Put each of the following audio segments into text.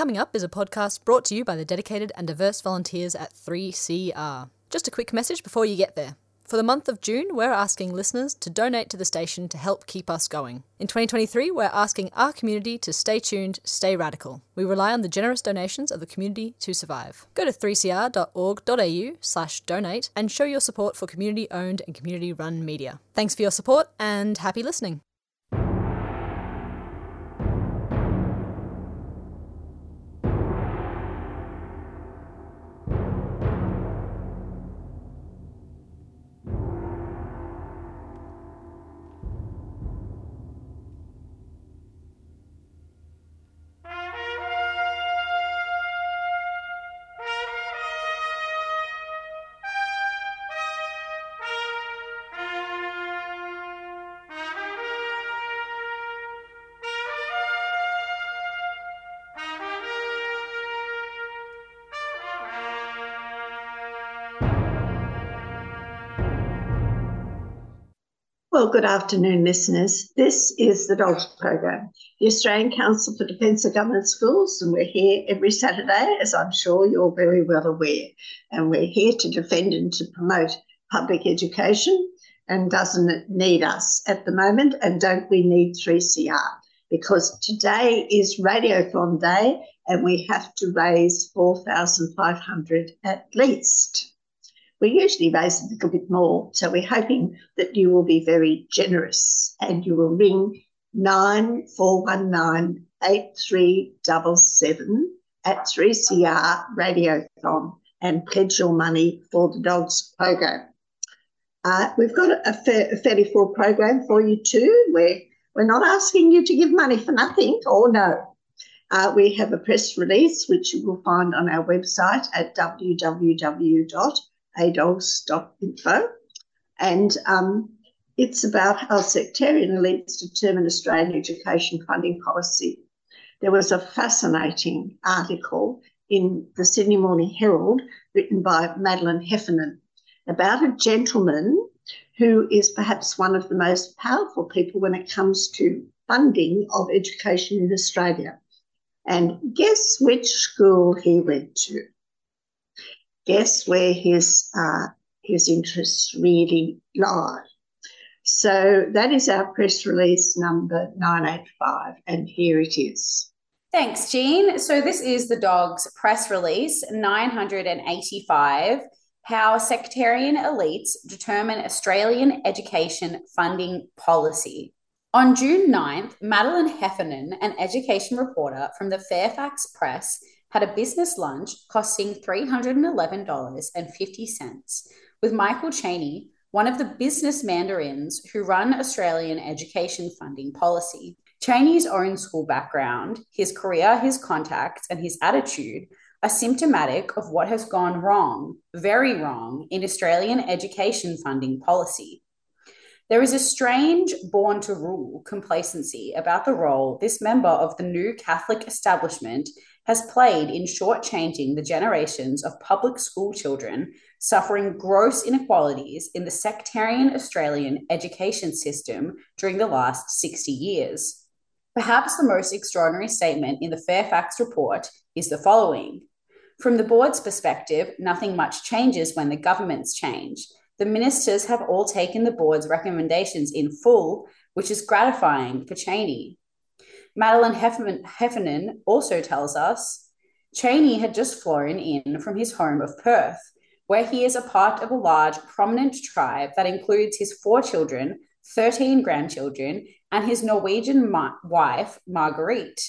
Coming Up is a podcast brought to you by the dedicated and diverse volunteers at 3CR. Just a quick message before you get there. For the month of June, we're asking listeners to donate to the station to help keep us going. In 2023, we're asking our community to stay tuned, stay radical. We rely on the generous donations of the community to survive. Go to 3cr.org.au slash donate and show your support for community-owned and community-run media. Thanks for your support and happy listening. Well, good afternoon, listeners. This is the Dogs Program, the Australian Council for Defence of Government Schools, and we're here every Saturday, as I'm sure you're very well aware. And we're here to defend and to promote public education. And doesn't it need us at the moment? And don't we need 3CR? Because today is Radiothon Day, and we have to raise 4,500 at least we usually raise a little bit more. So we're hoping that you will be very generous and you will ring 9419 8377 at 3CR Radiothon and pledge your money for the dogs program. Uh, we've got a, a, fairly full program for you too. We're, we're not asking you to give money for nothing or no. Uh, we have a press release which you will find on our website at www adogs.info. And um, it's about how sectarian elites determine Australian education funding policy. There was a fascinating article in the Sydney Morning Herald written by Madeline Heffernan about a gentleman who is perhaps one of the most powerful people when it comes to funding of education in Australia. And guess which school he went to? Guess where his uh, his interests really lie. So that is our press release number 985, and here it is. Thanks, Jean. So this is the dog's press release 985 How Sectarian Elites Determine Australian Education Funding Policy. On June 9th, Madeline Heffernan, an education reporter from the Fairfax Press, had a business lunch costing $311.50 with Michael Chaney, one of the business mandarins who run Australian education funding policy. Chaney's own school background, his career, his contacts, and his attitude are symptomatic of what has gone wrong, very wrong, in Australian education funding policy. There is a strange born to rule complacency about the role this member of the new Catholic establishment has played in shortchanging the generations of public school children suffering gross inequalities in the sectarian Australian education system during the last 60 years. Perhaps the most extraordinary statement in the Fairfax report is the following. From the board's perspective, nothing much changes when the governments change. The ministers have all taken the board's recommendations in full, which is gratifying for Chaney. Madeline Heffernan also tells us Chaney had just flown in from his home of Perth, where he is a part of a large, prominent tribe that includes his four children, 13 grandchildren, and his Norwegian ma- wife, Marguerite.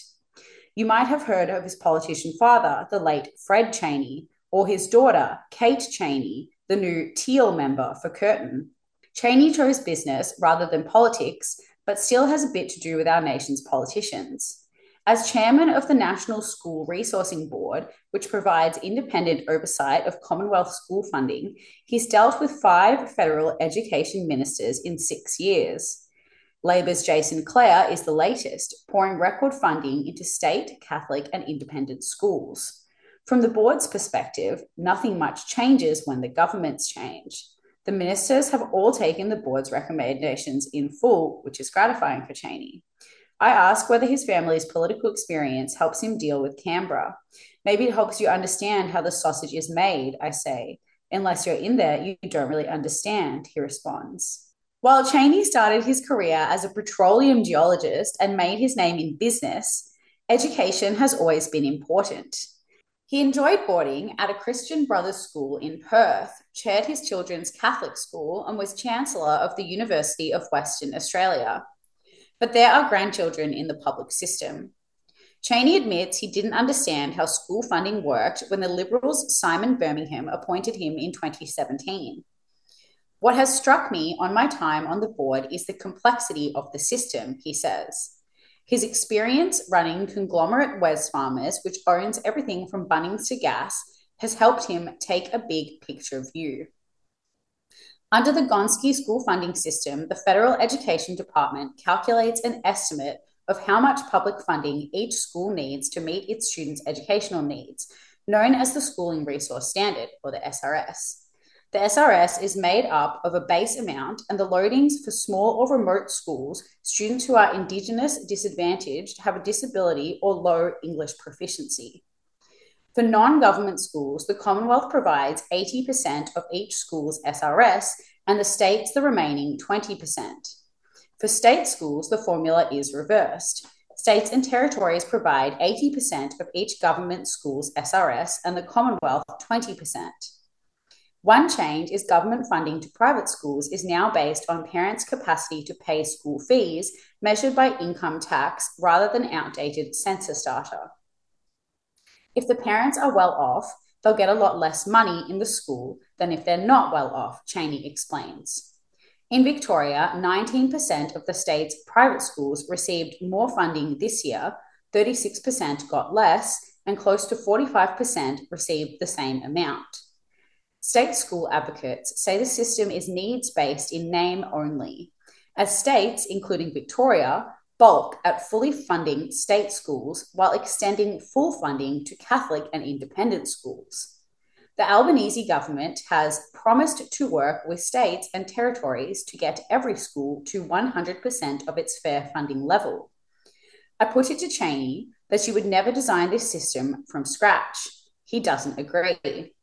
You might have heard of his politician father, the late Fred Chaney, or his daughter, Kate Chaney, the new Teal member for Curtin. Chaney chose business rather than politics but still has a bit to do with our nation's politicians. As chairman of the National School Resourcing Board, which provides independent oversight of Commonwealth school funding, he's dealt with five federal education ministers in six years. Labor's Jason Clare is the latest, pouring record funding into state, Catholic, and independent schools. From the board's perspective, nothing much changes when the governments change. The ministers have all taken the board's recommendations in full, which is gratifying for Chaney. I ask whether his family's political experience helps him deal with Canberra. Maybe it helps you understand how the sausage is made, I say. Unless you're in there, you don't really understand, he responds. While Chaney started his career as a petroleum geologist and made his name in business, education has always been important. He enjoyed boarding at a Christian Brothers school in Perth, chaired his children's Catholic school, and was Chancellor of the University of Western Australia. But there are grandchildren in the public system. Chaney admits he didn't understand how school funding worked when the Liberals' Simon Birmingham appointed him in 2017. What has struck me on my time on the board is the complexity of the system, he says. His experience running conglomerate Wesfarmers, which owns everything from Bunnings to gas, has helped him take a big picture view. Under the Gonski school funding system, the Federal Education Department calculates an estimate of how much public funding each school needs to meet its students' educational needs, known as the Schooling Resource Standard, or the SRS. The SRS is made up of a base amount and the loadings for small or remote schools, students who are Indigenous, disadvantaged, have a disability, or low English proficiency. For non government schools, the Commonwealth provides 80% of each school's SRS and the states the remaining 20%. For state schools, the formula is reversed. States and territories provide 80% of each government school's SRS and the Commonwealth 20%. One change is government funding to private schools is now based on parents' capacity to pay school fees measured by income tax rather than outdated census data. If the parents are well off, they'll get a lot less money in the school than if they're not well off, Chaney explains. In Victoria, 19% of the state's private schools received more funding this year, 36% got less, and close to 45% received the same amount. State school advocates say the system is needs based in name only, as states, including Victoria, bulk at fully funding state schools while extending full funding to Catholic and independent schools. The Albanese government has promised to work with states and territories to get every school to 100% of its fair funding level. I put it to Chaney that she would never design this system from scratch. He doesn't agree.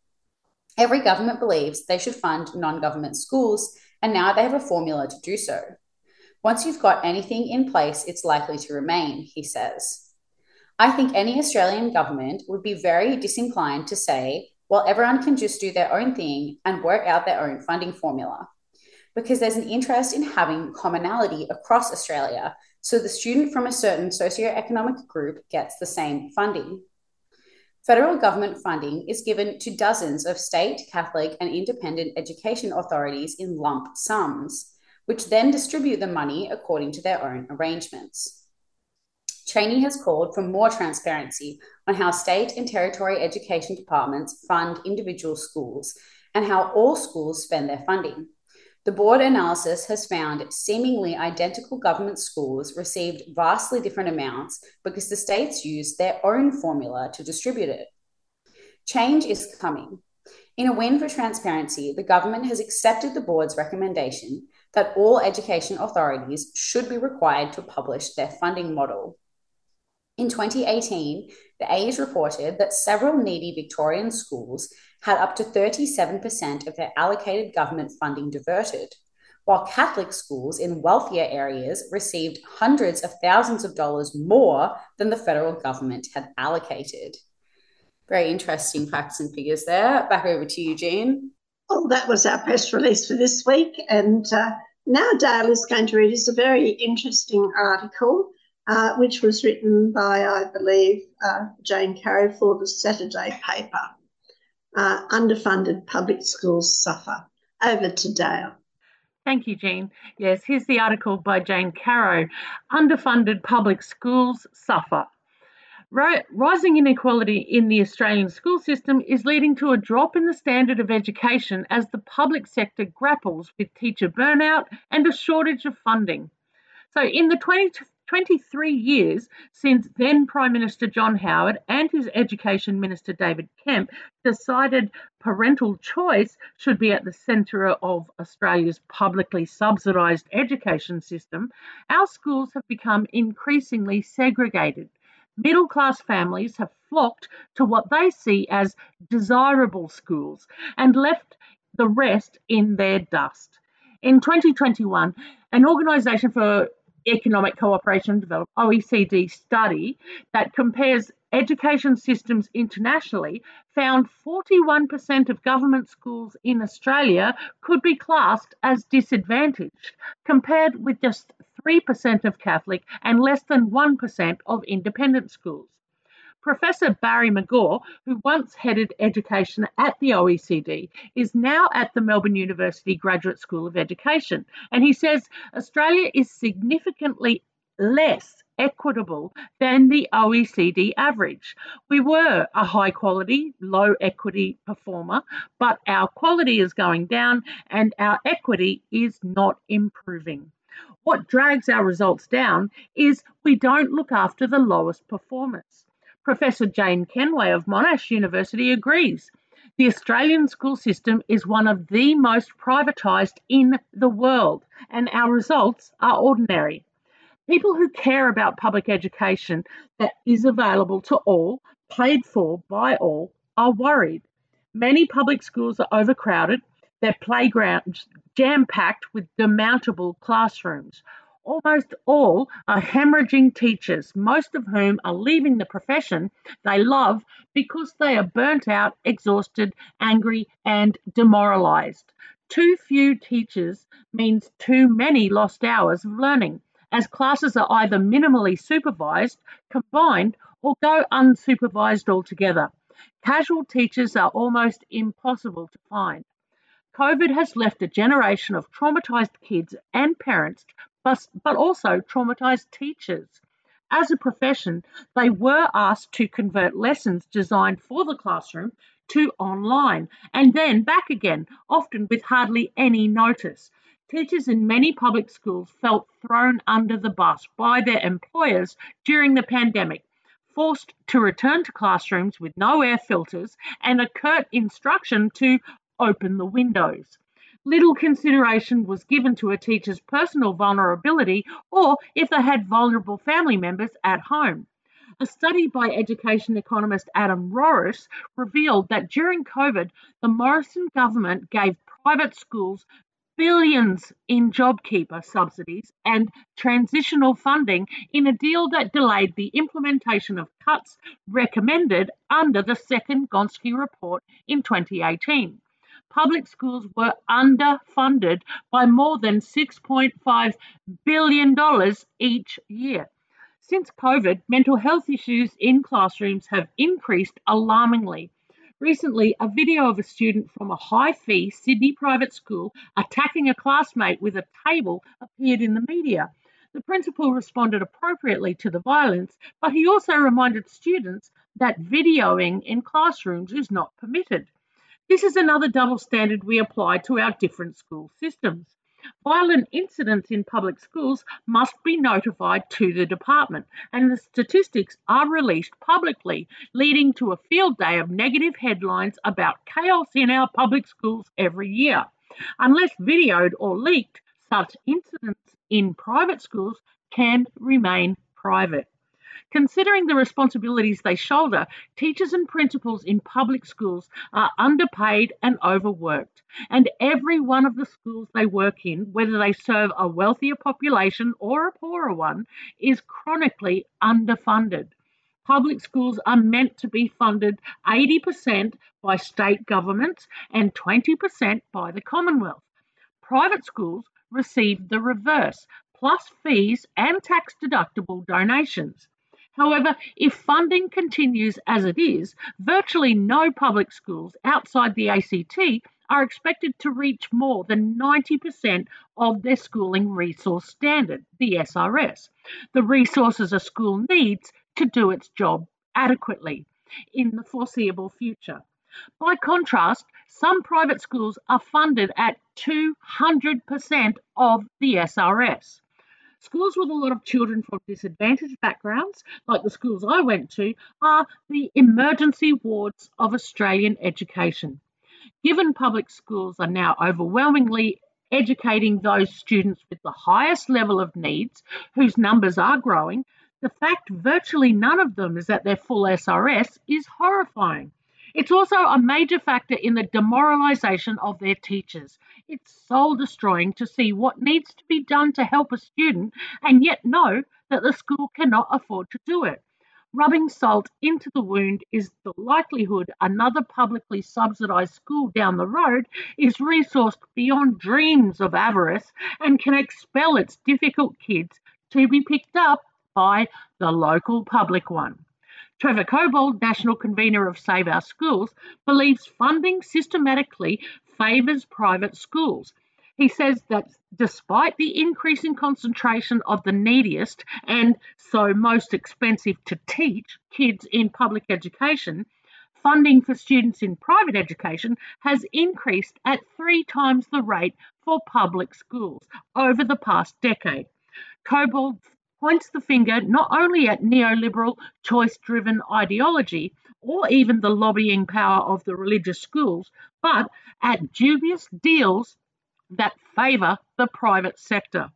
Every government believes they should fund non government schools, and now they have a formula to do so. Once you've got anything in place, it's likely to remain, he says. I think any Australian government would be very disinclined to say, well, everyone can just do their own thing and work out their own funding formula. Because there's an interest in having commonality across Australia, so the student from a certain socioeconomic group gets the same funding. Federal government funding is given to dozens of state, Catholic, and independent education authorities in lump sums, which then distribute the money according to their own arrangements. Chaney has called for more transparency on how state and territory education departments fund individual schools and how all schools spend their funding. The board analysis has found seemingly identical government schools received vastly different amounts because the states used their own formula to distribute it. Change is coming. In a win for transparency, the government has accepted the board's recommendation that all education authorities should be required to publish their funding model. In 2018, the Age reported that several needy Victorian schools had up to 37% of their allocated government funding diverted, while Catholic schools in wealthier areas received hundreds of thousands of dollars more than the federal government had allocated. Very interesting facts and figures there. Back over to you, Jean. Well, that was our press release for this week. And uh, now Dale is going to read us a very interesting article, uh, which was written by, I believe, uh, Jane Caro for the Saturday paper uh, underfunded public schools suffer. Over to Dale. Thank you, Jean. Yes, here's the article by Jane Caro Underfunded public schools suffer. Rising inequality in the Australian school system is leading to a drop in the standard of education as the public sector grapples with teacher burnout and a shortage of funding. So, in the 23 years since then Prime Minister John Howard and his Education Minister David Kemp decided parental choice should be at the centre of Australia's publicly subsidised education system, our schools have become increasingly segregated. Middle class families have flocked to what they see as desirable schools and left the rest in their dust. In 2021, an organisation for Economic Cooperation and Development, OECD study that compares education systems internationally found 41% of government schools in Australia could be classed as disadvantaged, compared with just 3% of Catholic and less than 1% of independent schools. Professor Barry McGaw, who once headed education at the OECD, is now at the Melbourne University Graduate School of Education. And he says Australia is significantly less equitable than the OECD average. We were a high quality, low equity performer, but our quality is going down and our equity is not improving. What drags our results down is we don't look after the lowest performers. Professor Jane Kenway of Monash University agrees. The Australian school system is one of the most privatised in the world, and our results are ordinary. People who care about public education that is available to all, paid for by all, are worried. Many public schools are overcrowded, their playgrounds jam packed with demountable classrooms almost all are hemorrhaging teachers, most of whom are leaving the profession they love because they are burnt out, exhausted, angry, and demoralised. Too few teachers means too many lost hours of learning, as classes are either minimally supervised, combined, or go unsupervised altogether. Casual teachers are almost impossible to find. COVID has left a generation of traumatised kids and parents but, but also traumatized teachers. As a profession, they were asked to convert lessons designed for the classroom to online and then back again, often with hardly any notice. Teachers in many public schools felt thrown under the bus by their employers during the pandemic, forced to return to classrooms with no air filters and a curt instruction to open the windows little consideration was given to a teacher's personal vulnerability or if they had vulnerable family members at home. A study by education economist Adam Rorris revealed that during COVID, the Morrison government gave private schools billions in JobKeeper subsidies and transitional funding in a deal that delayed the implementation of cuts recommended under the second Gonski report in 2018 public schools were underfunded by more than $6.5 billion each year. Since COVID, mental health issues in classrooms have increased alarmingly. Recently, a video of a student from a high fee Sydney private school attacking a classmate with a table appeared in the media. The principal responded appropriately to the violence, but he also reminded students that videoing in classrooms is not permitted. This is another double standard we apply to our different school systems. Violent incidents in public schools must be notified to the department, and the statistics are released publicly, leading to a field day of negative headlines about chaos in our public schools every year. Unless videoed or leaked, such incidents in private schools can remain private. Considering the responsibilities they shoulder, teachers and principals in public schools are underpaid and overworked. And every one of the schools they work in, whether they serve a wealthier population or a poorer one, is chronically underfunded. Public schools are meant to be funded 80% by state governments and 20% by the Commonwealth. Private schools receive the reverse, plus fees and tax deductible donations. However, if funding continues as it is, virtually no public schools outside the ACT are expected to reach more than 90% of their schooling resource standard, the SRS, the resources a school needs to do its job adequately in the foreseeable future. By contrast, some private schools are funded at 200% of the SRS. Schools with a lot of children from disadvantaged backgrounds, like the schools I went to, are the emergency wards of Australian education. Given public schools are now overwhelmingly educating those students with the highest level of needs, whose numbers are growing, the fact virtually none of them is at their full SRS is horrifying. It's also a major factor in the demoralisation of their teachers. It's soul destroying to see what needs to be done to help a student and yet know that the school cannot afford to do it. Rubbing salt into the wound is the likelihood another publicly subsidised school down the road is resourced beyond dreams of avarice and can expel its difficult kids to be picked up by the local public one. Trevor Cobbold, national convener of Save Our Schools, believes funding systematically favours private schools. He says that despite the increasing concentration of the neediest and so most expensive to teach kids in public education, funding for students in private education has increased at three times the rate for public schools over the past decade. Cobbold points the finger not only at neoliberal choice driven ideology or even the lobbying power of the religious schools, but at dubious deals that favour the private sector.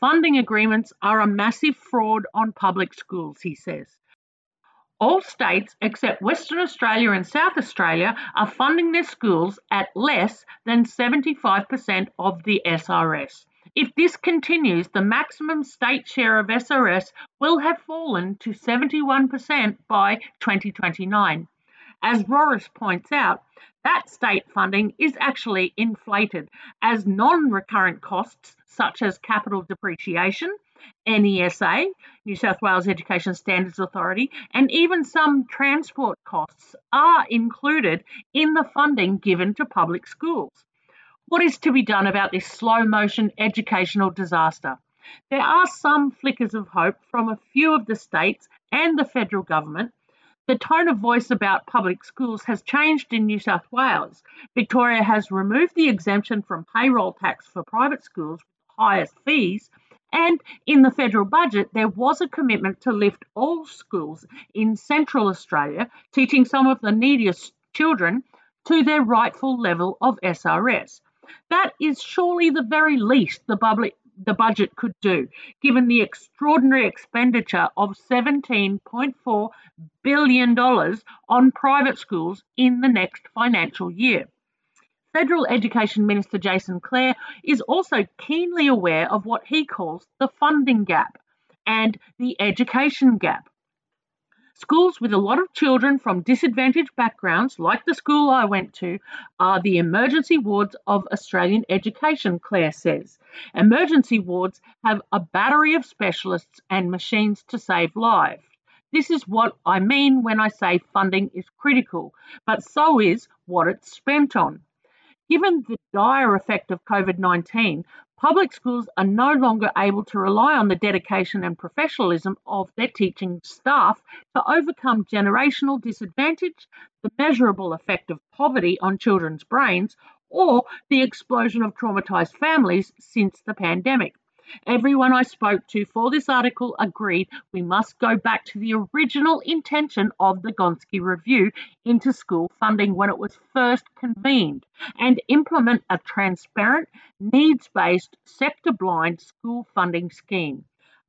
Funding agreements are a massive fraud on public schools, he says. All states except Western Australia and South Australia are funding their schools at less than 75% of the SRS. If this continues, the maximum state share of SRS will have fallen to 71% by 2029. As Rorris points out, that state funding is actually inflated as non recurrent costs such as capital depreciation, NESA, New South Wales Education Standards Authority, and even some transport costs are included in the funding given to public schools. What is to be done about this slow motion educational disaster? There are some flickers of hope from a few of the states and the federal government. The tone of voice about public schools has changed in New South Wales. Victoria has removed the exemption from payroll tax for private schools with highest fees. And in the federal budget, there was a commitment to lift all schools in Central Australia, teaching some of the neediest children, to their rightful level of SRS. That is surely the very least the public the budget could do, given the extraordinary expenditure of $17.4 billion on private schools in the next financial year. Federal Education Minister Jason Clare is also keenly aware of what he calls the funding gap and the education gap. Schools with a lot of children from disadvantaged backgrounds, like the school I went to, are the emergency wards of Australian education, Clare says. Emergency wards have a battery of specialists and machines to save lives. This is what I mean when I say funding is critical, but so is what it's spent on. Given the dire effect of COVID 19, Public schools are no longer able to rely on the dedication and professionalism of their teaching staff to overcome generational disadvantage, the measurable effect of poverty on children's brains, or the explosion of traumatised families since the pandemic. Everyone I spoke to for this article agreed we must go back to the original intention of the Gonski Review into school funding when it was first convened and implement a transparent, needs based, sector blind school funding scheme.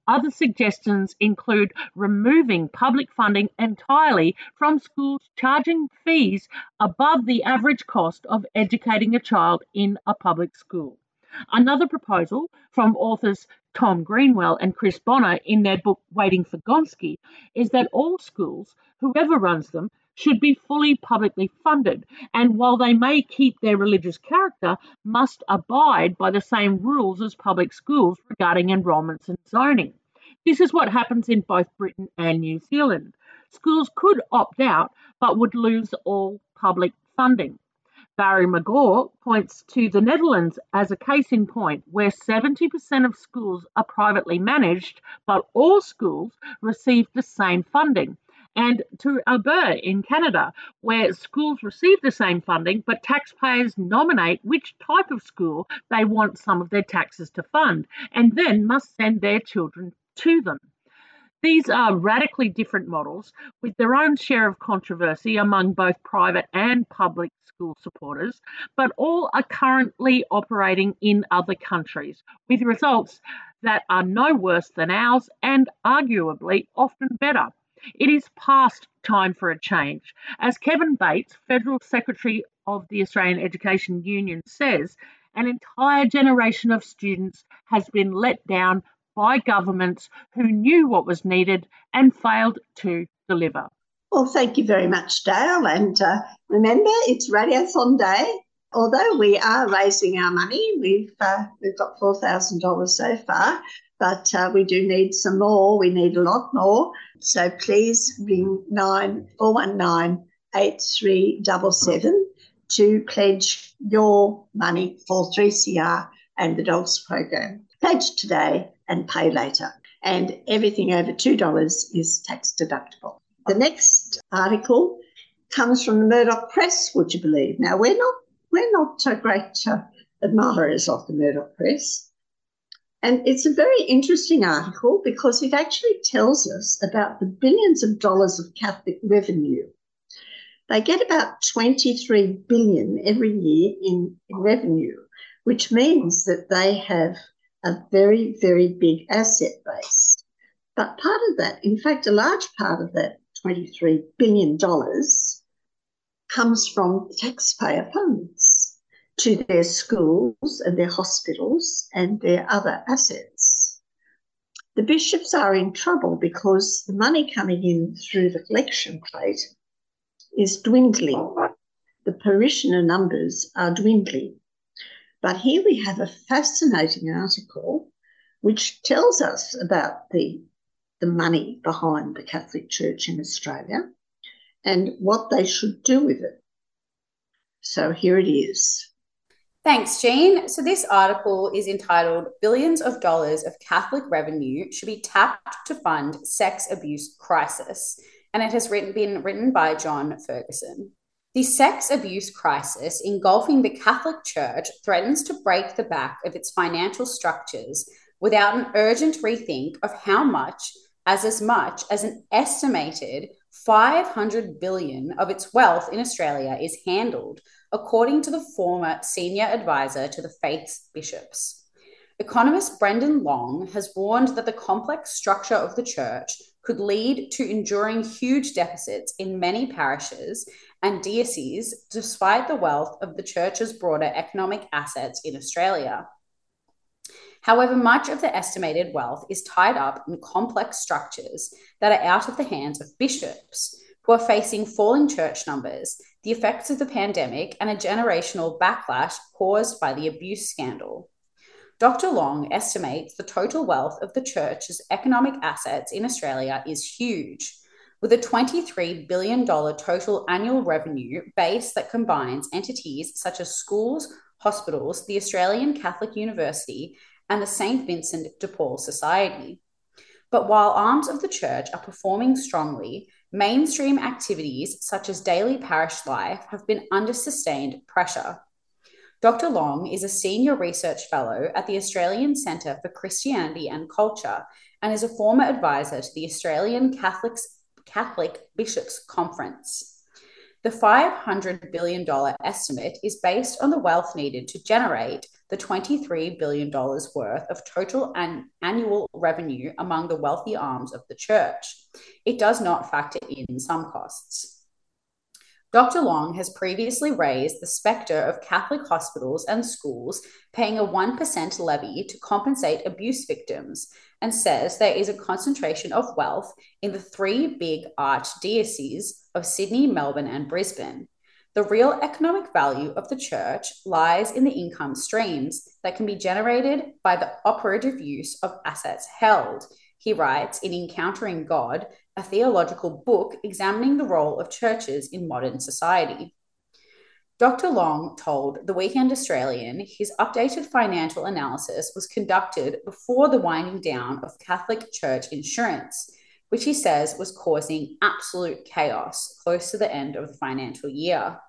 Other suggestions include removing public funding entirely from schools charging fees above the average cost of educating a child in a public school. Another proposal from authors Tom Greenwell and Chris Bonnor in their book Waiting for Gonski is that all schools, whoever runs them, should be fully publicly funded, and while they may keep their religious character, must abide by the same rules as public schools regarding enrolments and zoning. This is what happens in both Britain and New Zealand. Schools could opt out but would lose all public funding. Barry McGaw points to the Netherlands as a case in point, where 70% of schools are privately managed, but all schools receive the same funding. and to Alberta in Canada, where schools receive the same funding, but taxpayers nominate which type of school they want some of their taxes to fund, and then must send their children to them. These are radically different models with their own share of controversy among both private and public school supporters, but all are currently operating in other countries with results that are no worse than ours and arguably often better. It is past time for a change. As Kevin Bates, Federal Secretary of the Australian Education Union, says, an entire generation of students has been let down by governments who knew what was needed and failed to deliver. Well, thank you very much, Dale. And uh, remember, it's Radiothon Day. Although we are raising our money, we've uh, we've got four thousand dollars so far, but uh, we do need some more. We need a lot more. So please ring nine four one nine eight three double seven to pledge your money for 3CR and the Dogs program. Pledge today and pay later. And everything over $2 is tax deductible. The next article comes from the Murdoch Press, would you believe? Now, we're not, we're not great uh, admirers of the Murdoch Press. And it's a very interesting article because it actually tells us about the billions of dollars of Catholic revenue. They get about 23 billion every year in, in revenue, which means that they have a very, very big asset base. But part of that, in fact, a large part of that $23 billion comes from taxpayer funds to their schools and their hospitals and their other assets. The bishops are in trouble because the money coming in through the collection plate is dwindling. The parishioner numbers are dwindling. But here we have a fascinating article which tells us about the, the money behind the Catholic Church in Australia and what they should do with it. So here it is. Thanks, Jean. So, this article is entitled Billions of Dollars of Catholic Revenue Should Be Tapped to Fund Sex Abuse Crisis. And it has written, been written by John Ferguson. The sex abuse crisis engulfing the Catholic Church threatens to break the back of its financial structures without an urgent rethink of how much, as as much as an estimated 500 billion of its wealth in Australia is handled, according to the former senior advisor to the faith's bishops. Economist Brendan Long has warned that the complex structure of the church could lead to enduring huge deficits in many parishes and dioceses, despite the wealth of the church's broader economic assets in Australia. However, much of the estimated wealth is tied up in complex structures that are out of the hands of bishops who are facing falling church numbers, the effects of the pandemic, and a generational backlash caused by the abuse scandal. Dr. Long estimates the total wealth of the church's economic assets in Australia is huge, with a $23 billion total annual revenue base that combines entities such as schools, hospitals, the Australian Catholic University, and the St. Vincent de Paul Society. But while arms of the church are performing strongly, mainstream activities such as daily parish life have been under sustained pressure. Dr. Long is a senior research fellow at the Australian Centre for Christianity and Culture and is a former advisor to the Australian Catholics, Catholic Bishops Conference. The $500 billion estimate is based on the wealth needed to generate the $23 billion worth of total an- annual revenue among the wealthy arms of the church. It does not factor in some costs. Dr. Long has previously raised the spectre of Catholic hospitals and schools paying a 1% levy to compensate abuse victims and says there is a concentration of wealth in the three big archdioceses of Sydney, Melbourne, and Brisbane. The real economic value of the church lies in the income streams that can be generated by the operative use of assets held, he writes in Encountering God a theological book examining the role of churches in modern society. Dr. Long told the Weekend Australian his updated financial analysis was conducted before the winding down of Catholic Church insurance, which he says was causing absolute chaos close to the end of the financial year.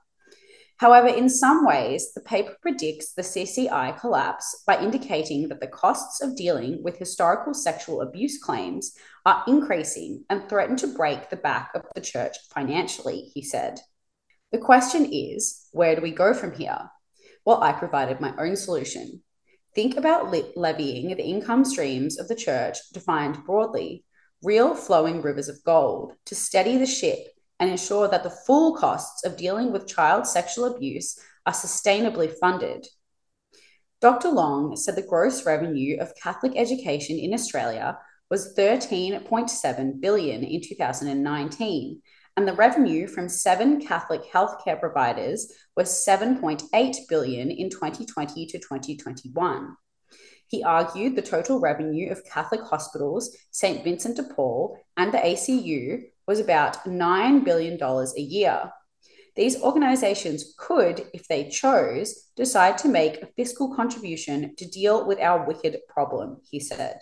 However, in some ways, the paper predicts the CCI collapse by indicating that the costs of dealing with historical sexual abuse claims are increasing and threaten to break the back of the church financially, he said. The question is where do we go from here? Well, I provided my own solution. Think about le- levying the income streams of the church defined broadly, real flowing rivers of gold, to steady the ship and ensure that the full costs of dealing with child sexual abuse are sustainably funded. Dr. Long said the gross revenue of Catholic education in Australia was 13.7 billion in 2019 and the revenue from seven Catholic healthcare providers was 7.8 billion in 2020 to 2021. He argued the total revenue of Catholic hospitals, St. Vincent de Paul, and the ACU was about $9 billion a year. These organizations could, if they chose, decide to make a fiscal contribution to deal with our wicked problem, he said.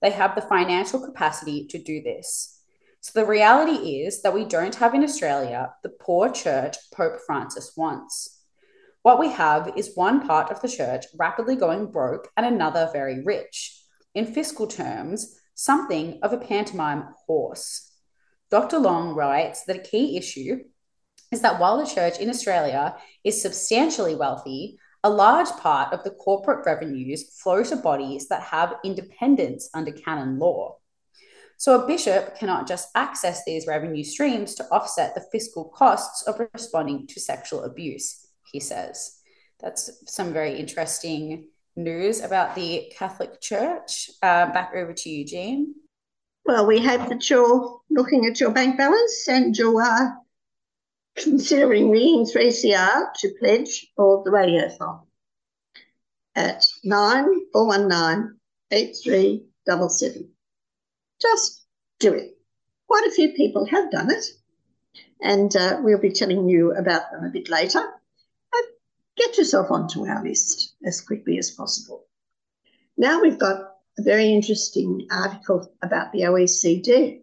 They have the financial capacity to do this. So the reality is that we don't have in Australia the poor church Pope Francis wants. What we have is one part of the church rapidly going broke and another very rich. In fiscal terms, something of a pantomime horse. Dr. Long writes that a key issue is that while the church in Australia is substantially wealthy, a large part of the corporate revenues flow to bodies that have independence under canon law. So a bishop cannot just access these revenue streams to offset the fiscal costs of responding to sexual abuse, he says. That's some very interesting news about the Catholic Church. Uh, back over to Jean. Well, we hope that you're looking at your bank balance and you are considering ringing 3CR to pledge for the radiothon at 9419 8377 just do it. Quite a few people have done it, and uh, we'll be telling you about them a bit later. But get yourself onto our list as quickly as possible. Now we've got a very interesting article about the OECD.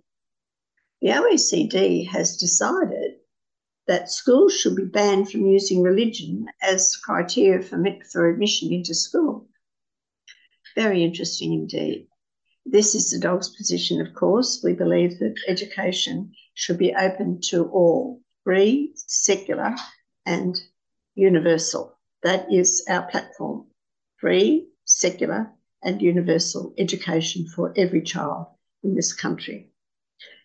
The OECD has decided that schools should be banned from using religion as criteria for, for admission into school. Very interesting indeed. This is the dog's position, of course. We believe that education should be open to all, free, secular, and universal. That is our platform free, secular, and universal education for every child in this country.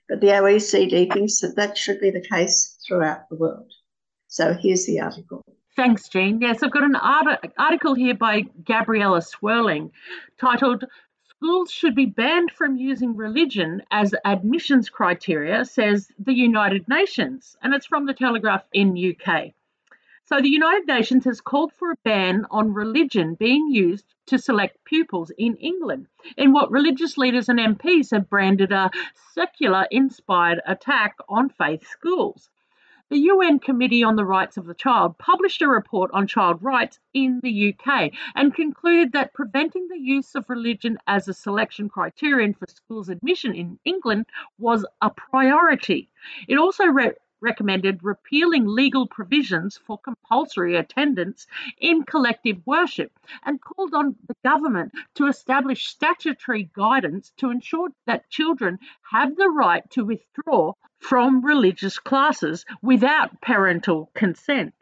But the OECD thinks that that should be the case throughout the world. So here's the article. Thanks, Jean. Yes, I've got an art- article here by Gabriella Swerling titled Schools should be banned from using religion as admissions criteria, says the United Nations, and it's from the Telegraph in UK. So the United Nations has called for a ban on religion being used to select pupils in England in what religious leaders and MPs have branded a secular inspired attack on faith schools. The UN Committee on the Rights of the Child published a report on child rights in the UK and concluded that preventing the use of religion as a selection criterion for schools admission in England was a priority. It also re- recommended repealing legal provisions for compulsory attendance in collective worship and called on the government to establish statutory guidance to ensure that children have the right to withdraw from religious classes without parental consent.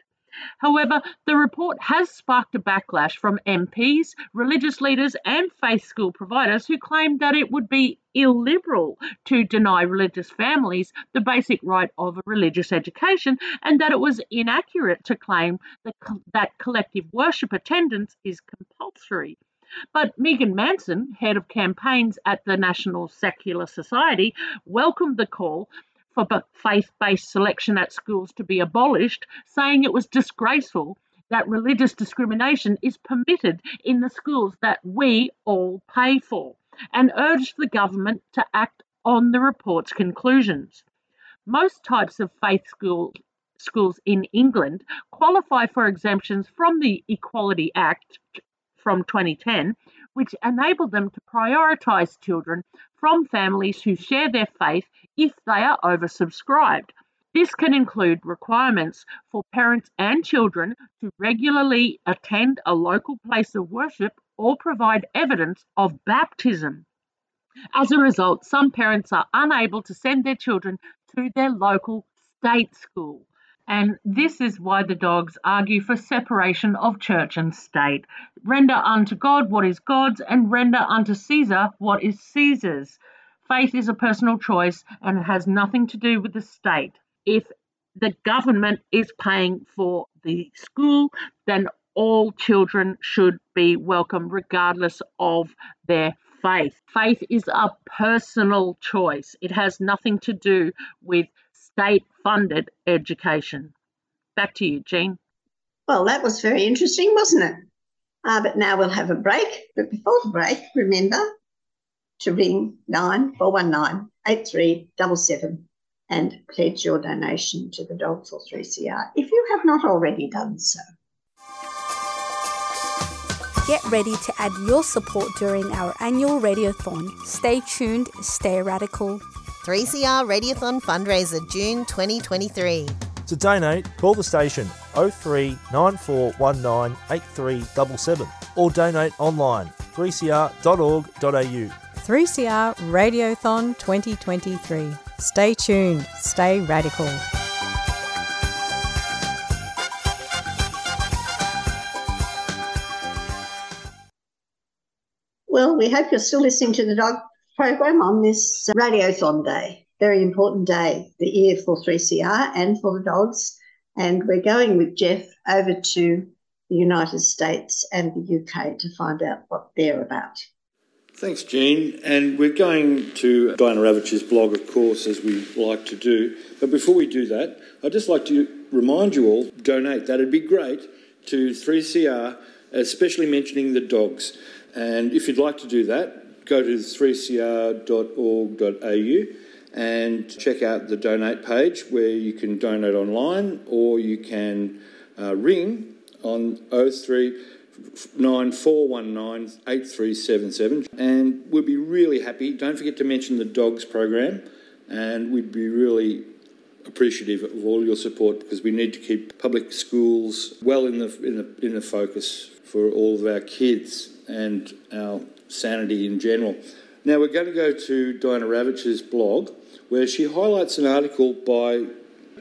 However, the report has sparked a backlash from MPs, religious leaders, and faith school providers who claim that it would be illiberal to deny religious families the basic right of a religious education and that it was inaccurate to claim that, that collective worship attendance is compulsory. But Megan Manson, head of campaigns at the National Secular Society, welcomed the call for faith based selection at schools to be abolished, saying it was disgraceful that religious discrimination is permitted in the schools that we all pay for, and urged the government to act on the report's conclusions. Most types of faith school, schools in England qualify for exemptions from the Equality Act from 2010, which enable them to prioritise children from families who share their faith if they are oversubscribed. This can include requirements for parents and children to regularly attend a local place of worship or provide evidence of baptism. As a result, some parents are unable to send their children to their local state school. And this is why the dogs argue for separation of church and state. Render unto God what is God's, and render unto Caesar what is Caesar's. Faith is a personal choice and it has nothing to do with the state. If the government is paying for the school, then all children should be welcome regardless of their faith. Faith is a personal choice, it has nothing to do with state funded education. Back to you, Jean. Well, that was very interesting, wasn't it? Uh, but now we'll have a break. But before the break, remember to ring 9419 8377 and pledge your donation to the Dogs for 3CR if you have not already done so. Get ready to add your support during our annual Radiothon. Stay tuned, stay radical. 3CR Radiothon fundraiser June 2023. To donate, call the station 03 9419 8377 or donate online 3cr.org.au. 3CR Radiothon 2023. Stay tuned, stay radical. Well, we hope you're still listening to the dog program on this Radiothon Day. Very important day, the year for 3CR and for the dogs. And we're going with Jeff over to the United States and the UK to find out what they're about. Thanks, Jean. And we're going to Diana Ravitch's blog, of course, as we like to do. But before we do that, I'd just like to remind you all donate. That'd be great to 3CR, especially mentioning the dogs. And if you'd like to do that, go to 3cr.org.au and check out the donate page where you can donate online or you can uh, ring on 03 9419 8377 and we'll be really happy. Don't forget to mention the dogs program and we'd be really appreciative of all your support because we need to keep public schools well in the, in the, in the focus for all of our kids and our sanity in general. Now we're going to go to Diana Ravitch's blog where she highlights an article by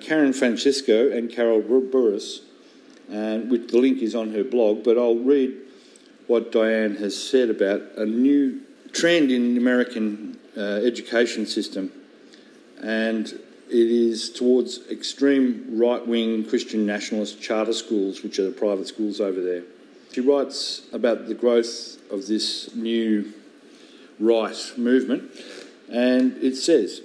Karen Francisco and Carol Burris, and which the link is on her blog. But I'll read what Diane has said about a new trend in the American uh, education system, and it is towards extreme right wing Christian nationalist charter schools, which are the private schools over there. She writes about the growth of this new right movement, and it says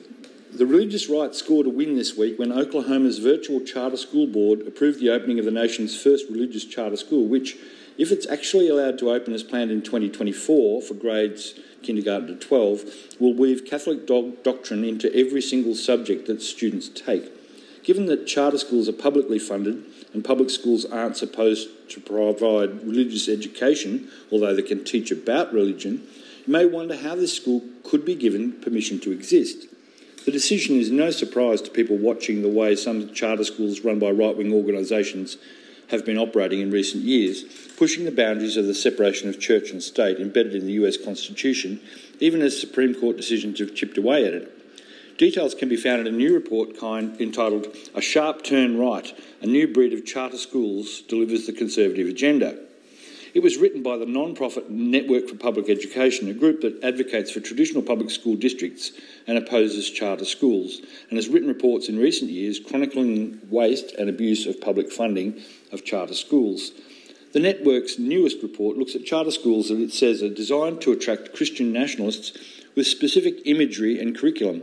the religious right scored a win this week when Oklahoma's virtual charter school board approved the opening of the nation's first religious charter school, which, if it's actually allowed to open as planned in 2024 for grades kindergarten to 12, will weave Catholic dog- doctrine into every single subject that students take. Given that charter schools are publicly funded and public schools aren't supposed to provide religious education, although they can teach about religion, you may wonder how this school could be given permission to exist. The decision is no surprise to people watching the way some charter schools run by right wing organisations have been operating in recent years, pushing the boundaries of the separation of church and state embedded in the US Constitution, even as Supreme Court decisions have chipped away at it. Details can be found in a new report kind entitled A Sharp Turn Right A New Breed of Charter Schools Delivers the Conservative Agenda. It was written by the non-profit Network for Public Education, a group that advocates for traditional public school districts and opposes charter schools, and has written reports in recent years chronicling waste and abuse of public funding of charter schools. The network's newest report looks at charter schools that it says are designed to attract Christian nationalists with specific imagery and curriculum.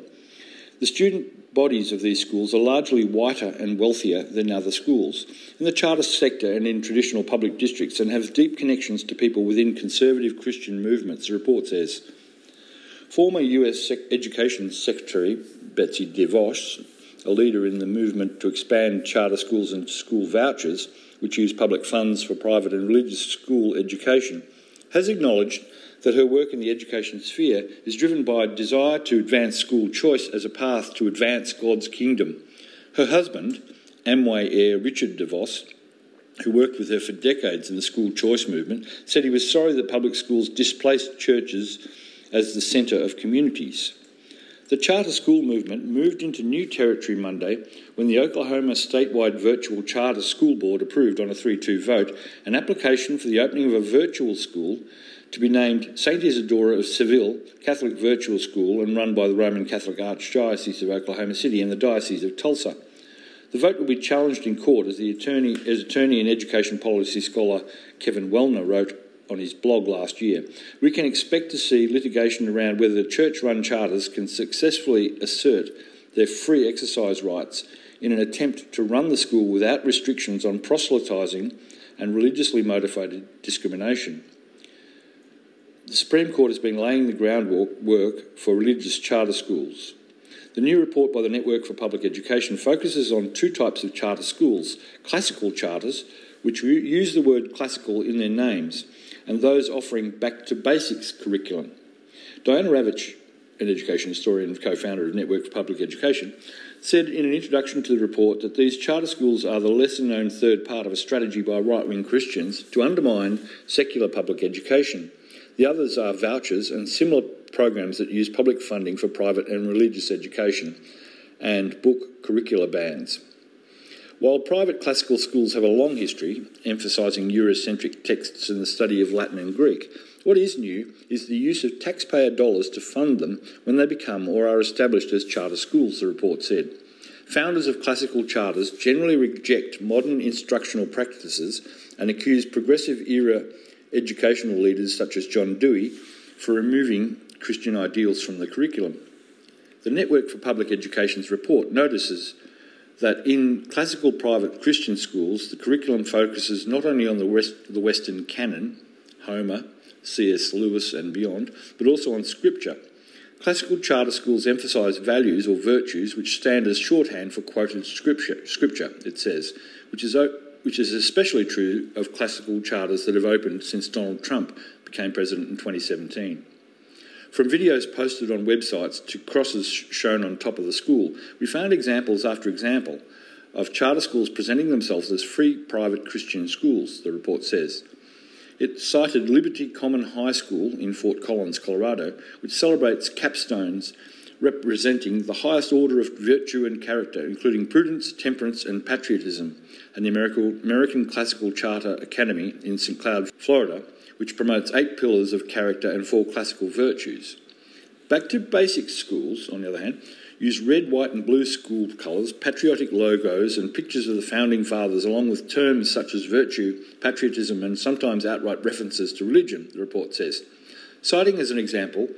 The student bodies of these schools are largely whiter and wealthier than other schools in the charter sector and in traditional public districts and have deep connections to people within conservative Christian movements, the report says. Former US Education Secretary Betsy DeVos, a leader in the movement to expand charter schools and school vouchers, which use public funds for private and religious school education, has acknowledged that her work in the education sphere is driven by a desire to advance school choice as a path to advance God's kingdom. Her husband, Amway heir Richard DeVos, who worked with her for decades in the school choice movement, said he was sorry that public schools displaced churches as the centre of communities. The charter school movement moved into new territory Monday when the Oklahoma statewide virtual charter school board approved on a 3 2 vote an application for the opening of a virtual school to be named St. Isidora of Seville Catholic Virtual School and run by the Roman Catholic Archdiocese of Oklahoma City and the Diocese of Tulsa. The vote will be challenged in court, as the attorney, as attorney and education policy scholar Kevin Welner wrote on his blog last year. We can expect to see litigation around whether the church-run charters can successfully assert their free exercise rights in an attempt to run the school without restrictions on proselytising and religiously motivated discrimination. The Supreme Court has been laying the groundwork for religious charter schools. The new report by the Network for Public Education focuses on two types of charter schools classical charters, which use the word classical in their names, and those offering back to basics curriculum. Diana Ravitch, an education historian and co founder of Network for Public Education, said in an introduction to the report that these charter schools are the lesser known third part of a strategy by right wing Christians to undermine secular public education. The others are vouchers and similar programs that use public funding for private and religious education and book curricular bans. While private classical schools have a long history emphasising Eurocentric texts and the study of Latin and Greek, what is new is the use of taxpayer dollars to fund them when they become or are established as charter schools, the report said. Founders of classical charters generally reject modern instructional practices and accuse progressive era educational leaders such as John Dewey for removing Christian ideals from the curriculum. The Network for Public Education's report notices that in classical private Christian schools, the curriculum focuses not only on the, West, the Western canon, Homer, C.S. Lewis, and beyond, but also on scripture. Classical charter schools emphasise values or virtues which stand as shorthand for quoted scripture, scripture it says, which is, which is especially true of classical charters that have opened since Donald Trump became president in 2017. From videos posted on websites to crosses shown on top of the school, we found examples after example of charter schools presenting themselves as free private Christian schools, the report says. It cited Liberty Common High School in Fort Collins, Colorado, which celebrates capstones representing the highest order of virtue and character, including prudence, temperance, and patriotism, and the American Classical Charter Academy in St. Cloud, Florida, which promotes eight pillars of character and four classical virtues. Back to basic schools, on the other hand, use red, white, and blue school colours, patriotic logos, and pictures of the founding fathers, along with terms such as virtue, patriotism, and sometimes outright references to religion, the report says. Citing as an example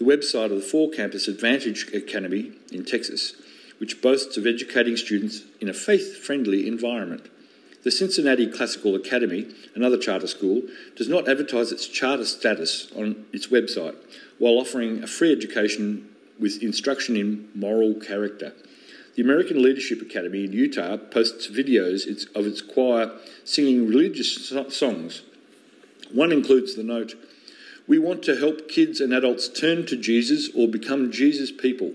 the website of the four campus Advantage Academy in Texas, which boasts of educating students in a faith friendly environment. The Cincinnati Classical Academy, another charter school, does not advertise its charter status on its website while offering a free education with instruction in moral character. The American Leadership Academy in Utah posts videos of its choir singing religious songs. One includes the note, We want to help kids and adults turn to Jesus or become Jesus people.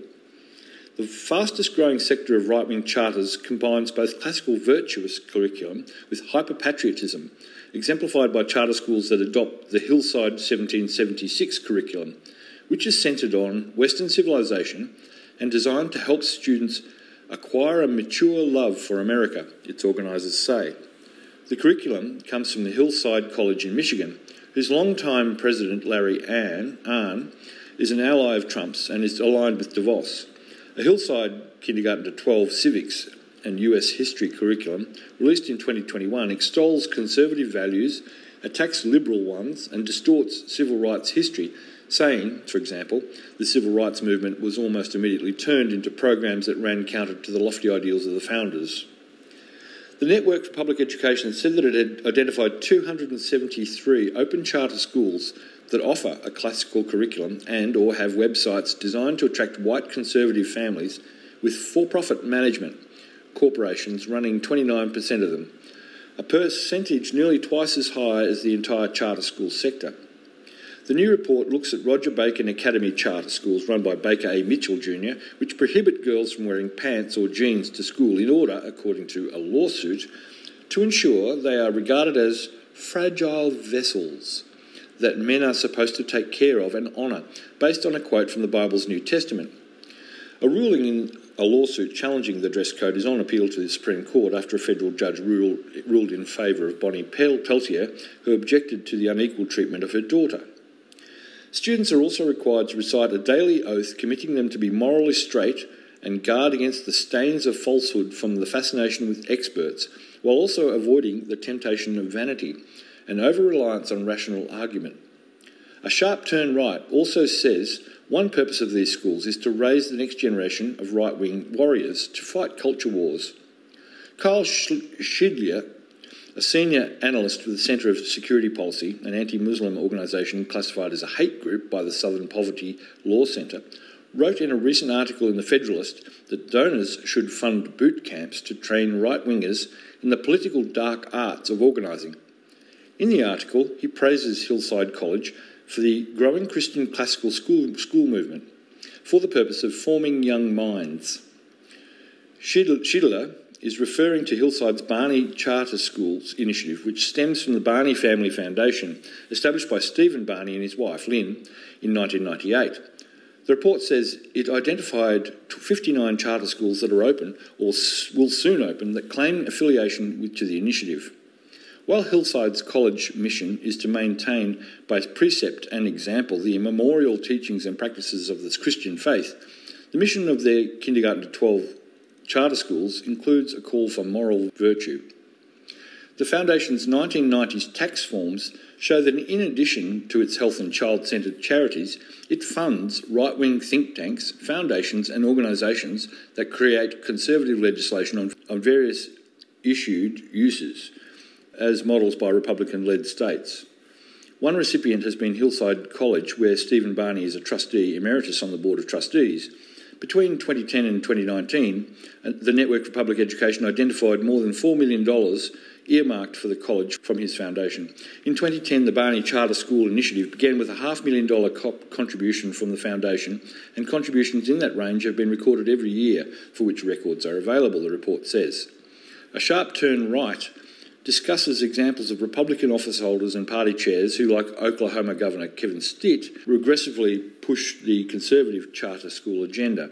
The fastest growing sector of right wing charters combines both classical virtuous curriculum with hyper patriotism, exemplified by charter schools that adopt the Hillsdale 1776 curriculum, which is centred on Western civilization and designed to help students acquire a mature love for America, its organisers say. The curriculum comes from the Hillsdale College in Michigan, whose longtime president, Larry Arnn, is an ally of Trump's and is aligned with DeVos. A Hillsdale Kindergarten to 12 Civics and US History curriculum, released in 2021, extols conservative values, attacks liberal ones, and distorts civil rights history, saying, for example, the civil rights movement was almost immediately turned into programs that ran counter to the lofty ideals of the founders. The Network for Public Education said that it had identified 273 open charter schools that offer a classical curriculum and or have websites designed to attract white conservative families with for-profit management corporations running 29% of them, a percentage nearly twice as high as the entire charter school sector. The new report looks at Roger Bacon Academy charter schools run by Baker A. Mitchell Jr., which prohibit girls from wearing pants or jeans to school in order, according to a lawsuit, to ensure they are regarded as fragile vessels that men are supposed to take care of and honour, based on a quote from the Bible's New Testament. A ruling in a lawsuit challenging the dress code is on appeal to the Supreme Court after a federal judge ruled, ruled in favour of Bonnie Peltier, who objected to the unequal treatment of her daughter. Students are also required to recite a daily oath committing them to be morally straight and guard against the stains of falsehood from the fascination with experts, while also avoiding the temptation of vanity and over reliance on rational argument. A sharp turn right also says one purpose of these schools is to raise the next generation of right wing warriors to fight culture wars. Kyle Shideler, a senior analyst for the Centre of Security Policy, an anti Muslim organisation classified as a hate group by the Southern Poverty Law Centre, wrote in a recent article in The Federalist that donors should fund boot camps to train right wingers in the political dark arts of organising. In the article, he praises Hillsdale College for the growing Christian classical school, school movement for the purpose of forming young minds. Shideler is referring to Hillsdale's Barney Charter Schools initiative, which stems from the Barney Family Foundation, established by Stephen Barney and his wife Lynn in 1998. The report says it identified 59 charter schools that are open or will soon open that claim affiliation with, to the initiative. While Hillsdale's college mission is to maintain by precept and example the immemorial teachings and practices of the Christian faith, the mission of their kindergarten to 12 charter schools includes a call for moral virtue. The Foundation's 1990s tax forms show that in addition to its health and child centred charities, it funds right wing think tanks, foundations, and organisations that create conservative legislation on, on various issued uses as models by Republican led states. One recipient has been Hillsdale College, where Stephen Barney is a trustee emeritus on the Board of Trustees. Between 2010 and 2019, uh, the Network for Public Education identified more than $4 million earmarked for the college from his foundation. In 2010, the Barney Charter School Initiative began with a half million dollar contribution from the foundation, and contributions in that range have been recorded every year, for which records are available, the report says. A sharp turn right discusses examples of Republican office holders and party chairs who, like Oklahoma Governor Kevin Stitt, regressively push the conservative charter school agenda.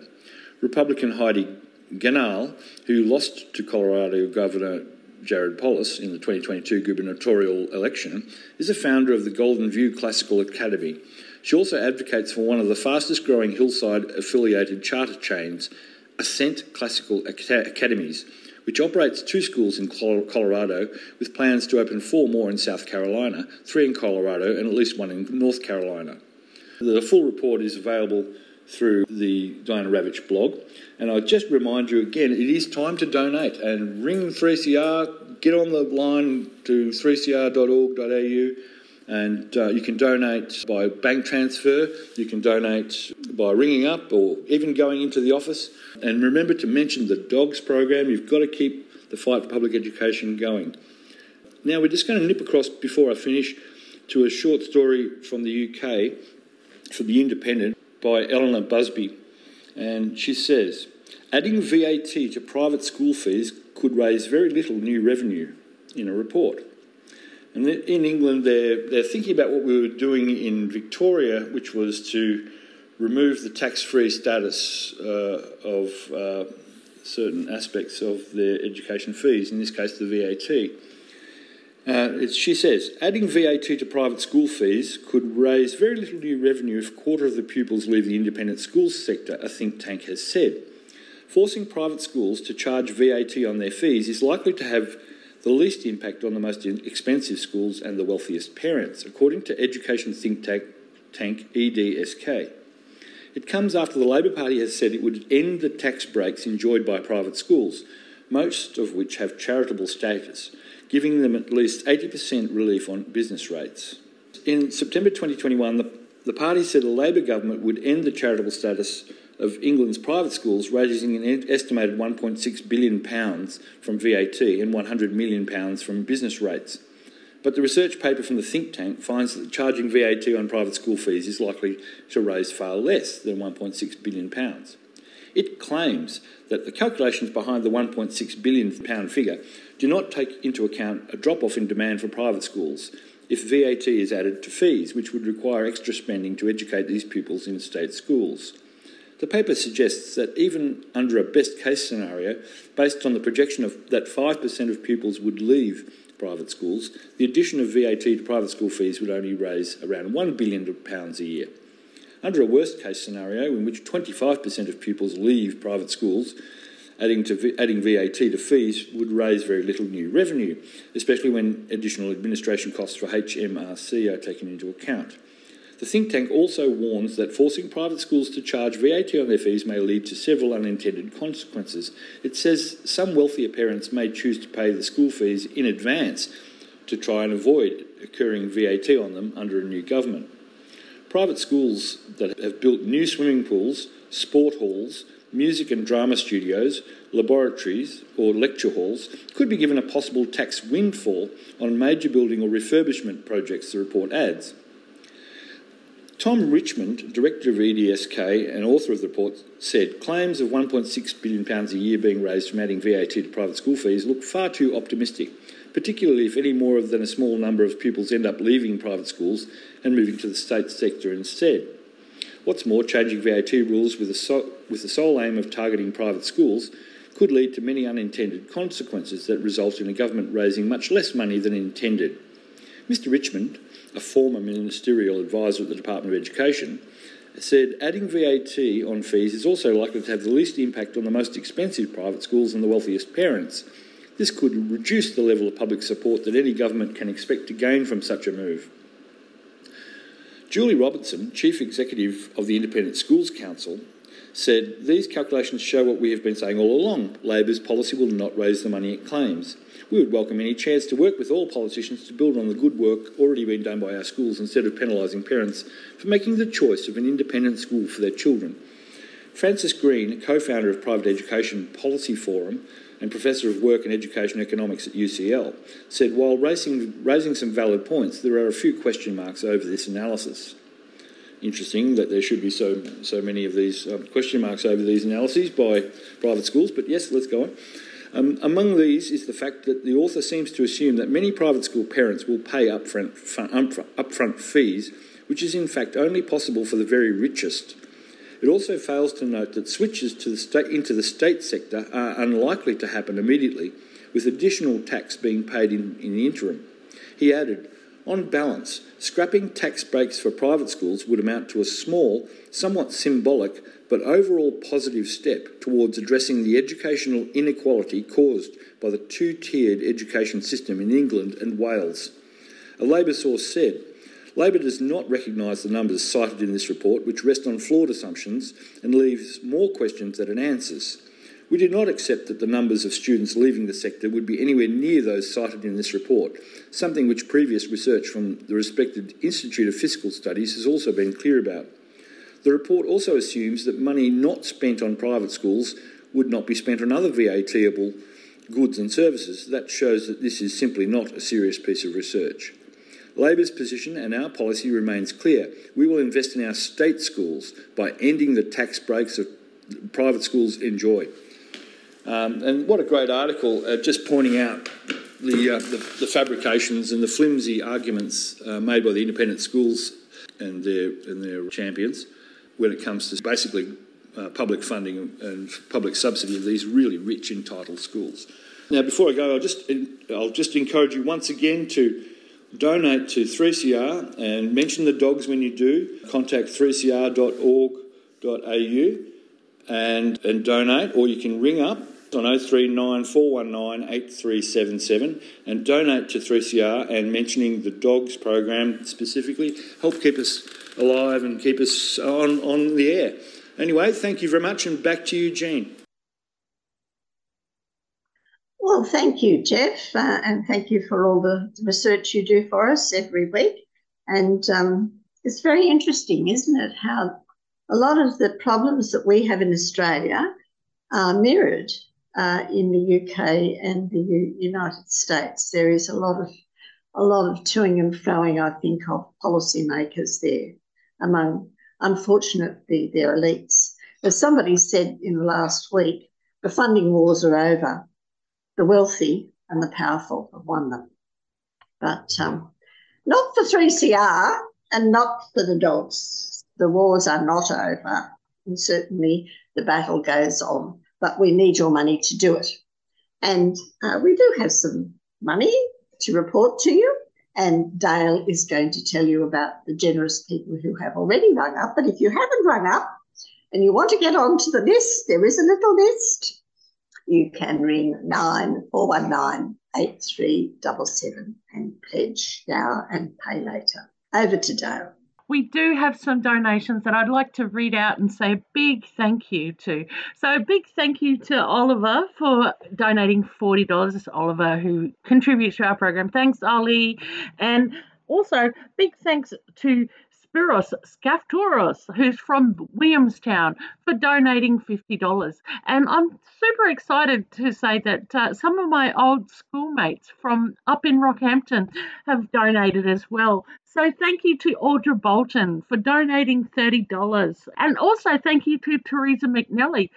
Republican Heidi Ganahl, who lost to Colorado Governor Jared Polis in the 2022 gubernatorial election, is a founder of the Golden View Classical Academy. She also advocates for one of the fastest growing Hillsdale affiliated charter chains, Ascent Classical Academies, which operates two schools in Colorado with plans to open four more in South Carolina, three in Colorado, and at least one in North Carolina. The full report is available through the Diana Ravitch blog. And I just remind you again, it is time to donate and ring 3CR, get on the line to 3cr.org.au and uh, you can donate by bank transfer, you can donate by ringing up or even going into the office. And remember to mention the DOGS program. You've got to keep the fight for public education going. Now, we're just going to nip across before I finish to a short story from the UK for The Independent by Eleanor Busby. And she says, adding VAT to private school fees could raise very little new revenue in a report. And in England, they're, they're thinking about what we were doing in Victoria, which was to remove the tax free status uh, of uh, certain aspects of their education fees, in this case, the VAT. Uh, she says, adding VAT to private school fees could raise very little new revenue if a quarter of the pupils leave the independent schools sector, a think tank has said. Forcing private schools to charge VAT on their fees is likely to have the least impact on the most expensive schools and the wealthiest parents, according to education think tank, tank EDSK. It comes after the Labor Party has said it would end the tax breaks enjoyed by private schools, most of which have charitable status, giving them at least 80% relief on business rates. In September 2021, the, the party said a Labor government would end the charitable status of England's private schools, raising an estimated £1.6 billion from VAT and £100 million from business rates. But the research paper from the think tank finds that charging VAT on private school fees is likely to raise far less than £1.6 billion. It claims that the calculations behind the £1.6 billion figure do not take into account a drop off in demand for private schools if VAT is added to fees, which would require extra spending to educate these pupils in state schools. The paper suggests that even under a best case scenario, based on the projection of, that 5% of pupils would leave private schools, the addition of VAT to private school fees would only raise around £1 billion a year. Under a worst case scenario, in which 25% of pupils leave private schools, adding, to, adding VAT to fees would raise very little new revenue, especially when additional administration costs for HMRC are taken into account. The think tank also warns that forcing private schools to charge VAT on their fees may lead to several unintended consequences. It says some wealthier parents may choose to pay the school fees in advance to try and avoid incurring VAT on them under a new government. Private schools that have built new swimming pools, sport halls, music and drama studios, laboratories, or lecture halls could be given a possible tax windfall on major building or refurbishment projects, the report adds. Tom Richmond, director of EDSK and author of the report, said claims of £1.6 billion a year being raised from adding VAT to private school fees look far too optimistic, particularly if any more than a small number of pupils end up leaving private schools and moving to the state sector instead. What's more, changing VAT rules with the, so- with the sole aim of targeting private schools could lead to many unintended consequences that result in a government raising much less money than intended. Mr. Richmond, a former ministerial advisor at the Department of Education, said adding VAT on fees is also likely to have the least impact on the most expensive private schools and the wealthiest parents. This could reduce the level of public support that any government can expect to gain from such a move. Julie Robertson, Chief Executive of the Independent Schools Council, said these calculations show what we have been saying all along Labor's policy will not raise the money it claims. We would welcome any chance to work with all politicians to build on the good work already being done by our schools instead of penalising parents for making the choice of an independent school for their children. Francis Green, co founder of Private Education Policy Forum, and Professor of Work and Education Economics at UCL, said while raising, raising some valid points, there are a few question marks over this analysis. Interesting that there should be so, so many of these um, question marks over these analyses by private schools, but yes, let's go on. Um, among these is the fact that the author seems to assume that many private school parents will pay upfront, upfront fees, which is in fact only possible for the very richest it also fails to note that switches the state, into the state sector are unlikely to happen immediately, with additional tax being paid in, in the interim. He added, on balance, scrapping tax breaks for private schools would amount to a small, somewhat symbolic, but overall positive step towards addressing the educational inequality caused by the two tiered education system in England and Wales. A Labor source said, Labor does not recognise the numbers cited in this report, which rest on flawed assumptions and leaves more questions than it answers. We do not accept that the numbers of students leaving the sector would be anywhere near those cited in this report, something which previous research from the respected Institute of Fiscal Studies has also been clear about. The report also assumes that money not spent on private schools would not be spent on other VATable goods and services. That shows that this is simply not a serious piece of research. Labor's position and our policy remains clear. We will invest in our state schools by ending the tax breaks that private schools enjoy. Um, and what a great article, uh, just pointing out the, uh, the, the, fabrications and the flimsy arguments uh, made by the independent schools and their, and their champions when it comes to basically uh, public funding and public subsidy of these really rich entitled schools. Now, before I go, I'll just, I'll just encourage you once again to donate to 3CR and mention the dogs when you do. Contact 3cr.org.au and, and donate, or you can ring up on 039 419 8377 and donate to 3CR and mentioning the dogs program specifically. Help keep us alive and keep us on, on the air. Anyway, thank you very much, and back to you, Jean. Well, thank you, Jeff, uh, and thank you for all the research you do for us every week. And um, it's very interesting, isn't it, how a lot of the problems that we have in Australia are mirrored uh, in the UK and the U- United States. There is a lot of a lot of toing and froing, I think, of policymakers there among, unfortunately, their elites. As somebody said in the last week, the funding wars are over. The wealthy and the powerful have won them. But um, not for 3CR and not for the dogs. The wars are not over. And certainly the battle goes on, but we need your money to do it. And uh, we do have some money to report to you. And Dale is going to tell you about the generous people who have already rung up. But if you haven't rung up and you want to get onto the list, there is a little list. You can ring 9419 8377 and pledge now and pay later. Over to Dale we do have some donations that I'd like to read out and say a big thank you to. So, a big thank you to Oliver for donating $40. It's Oliver who contributes to our program. Thanks, Ollie. And also, big thanks to Spiros Skaftouros, who's from Williamstown, for donating $50. And I'm super excited to say that uh, some of my old schoolmates from up in Rockhampton have donated as well. So thank you to Audra Bolton for donating $30. And also thank you to Teresa McNelly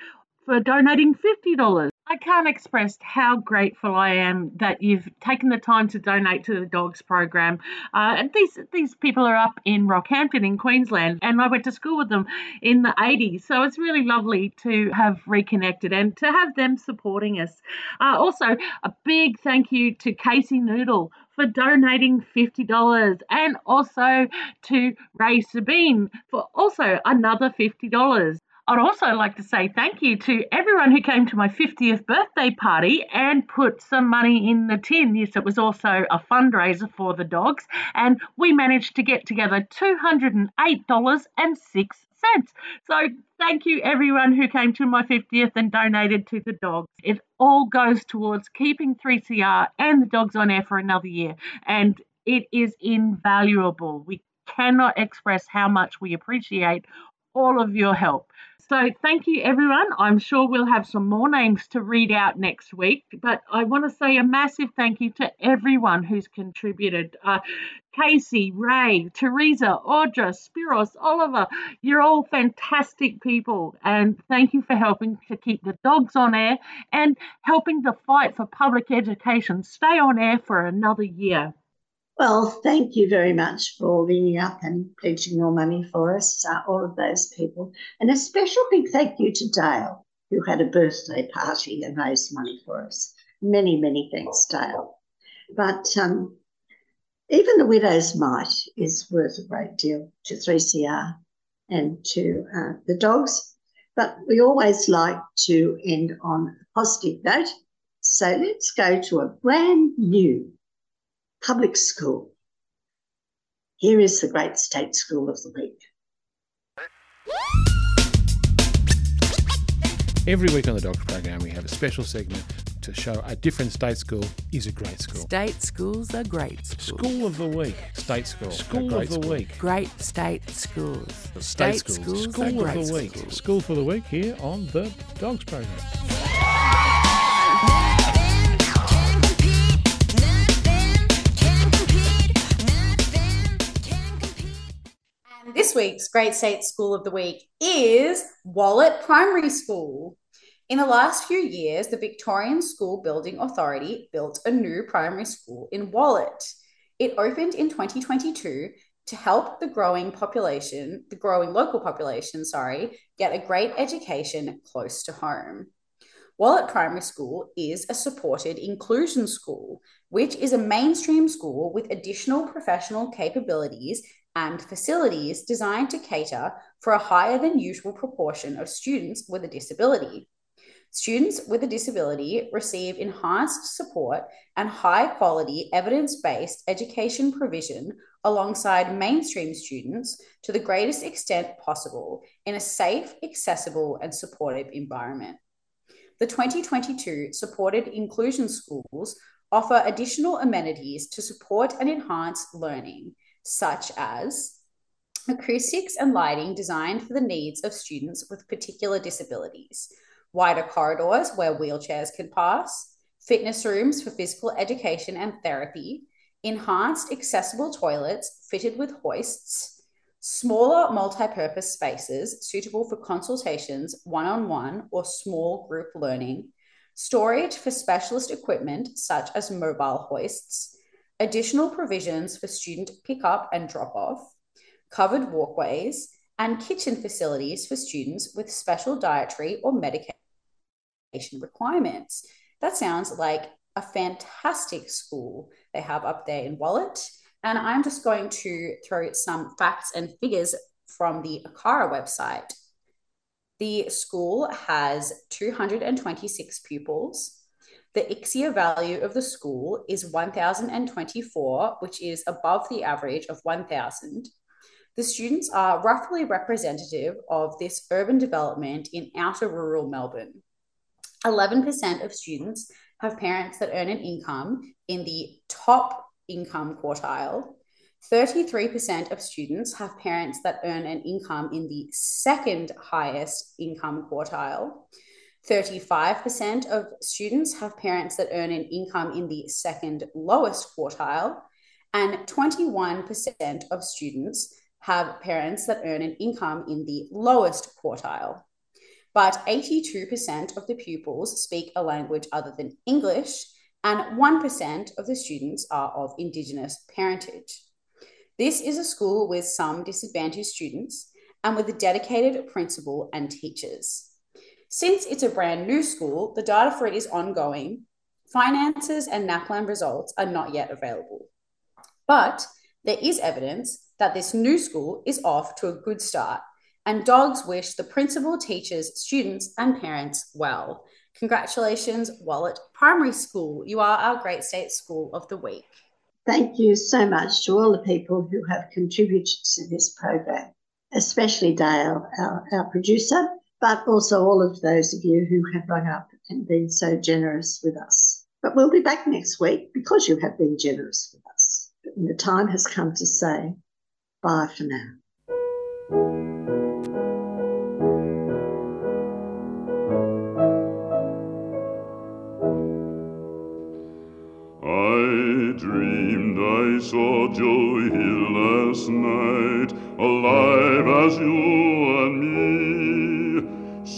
for donating $50. I can't express how grateful I am that you've taken the time to donate to the dogs program. Uh, and these these people are up in Rockhampton in Queensland, and I went to school with them in the 80s. So it's really lovely to have reconnected and to have them supporting us. Uh, also, a big thank you to Casey Noodle for donating $50 and also to Ray Sabine for also another $50. I'd also like to say thank you to everyone who came to my 50th birthday party and put some money in the tin. Yes, it was also a fundraiser for the dogs, and we managed to get together $208.06. So, thank you everyone who came to my 50th and donated to the dogs. It all goes towards keeping 3CR and the dogs on air for another year, and it is invaluable. We cannot express how much we appreciate all of your help. So thank you, everyone. I'm sure we'll have some more names to read out next week, but I want to say a massive thank you to everyone who's contributed. Uh, Casey, Ray, Teresa, Audra, Spiros, Oliver, you're all fantastic people. And thank you for helping to keep the dogs on air and helping the fight for public education stay on air for another year. Well, thank you very much for ringing up and pledging your money for us, uh, all of those people. And a special big thank you to Dale, who had a birthday party and raised money for us. Many, many thanks, Dale. But um, even the widow's mite is worth a great deal to 3CR and to uh, the dogs. But we always like to end on a positive note. So let's go to a brand new public school. Here is the great state school of the week. Every week on the Dogs program, we have a special segment to show a different state school is a great school. State schools are great schools. School of the week. State school. School of the school. week. Great state schools. State, state schools. schools. School of the week. Schools. School for the week here on the Dogs program. This week's Great State School of the Week is Wollert Primary School. In the last few years, the Victorian School Building Authority built a new primary school in Wollert. It opened in 2022 to help the growing population, the growing local population, sorry, get a great education close to home. Wollert Primary School is a supported inclusion school, which is a mainstream school with additional professional capabilities and facilities designed to cater for a higher than usual proportion of students with a disability. Students with a disability receive enhanced support and high quality evidence based education provision alongside mainstream students to the greatest extent possible in a safe, accessible, and supportive environment. The 2022 Supported Inclusion Schools offer additional amenities to support and enhance learning, such as acoustics and lighting designed for the needs of students with particular disabilities, wider corridors where wheelchairs can pass, fitness rooms for physical education and therapy, enhanced accessible toilets fitted with hoists, smaller multi-purpose spaces suitable for consultations, one-on-one or small group learning, storage for specialist equipment such as mobile hoists, additional provisions for student pick-up and drop-off, covered walkways, and kitchen facilities for students with special dietary or medication requirements. That sounds like a fantastic school they have up there in Wollert. And I'm just going to throw some facts and figures from the ACARA website. The school has 226 pupils. The ICSEA value of the school is 1,024, which is above the average of 1,000. The students are roughly representative of this urban development in outer rural Melbourne. 11% of students have parents that earn an income in the top income quartile. 33% of students have parents that earn an income in the second highest income quartile. 35% of students have parents that earn an income in the second lowest quartile. And 21% of students have parents that earn an income in the lowest quartile but 82% of the pupils speak a language other than English, and 1% of the students are of Indigenous parentage. This is a school with some disadvantaged students and with a dedicated principal and teachers. Since it's a brand new school, the data for it is ongoing. Finances and NAPLAN results are not yet available. But there is evidence that this new school is off to a good start and dogs wish the principal, teachers, students, and parents well. Congratulations, Wollert Primary School. You are our Great State School of the Week. Thank you so much to all the people who have contributed to this program, especially Dale, our, our producer, but also all of those of you who have rung up and been so generous with us. But we'll be back next week because you have been generous with us. And the time has come to say bye for now. I dreamed I saw Joe Hill last night, alive as you and me.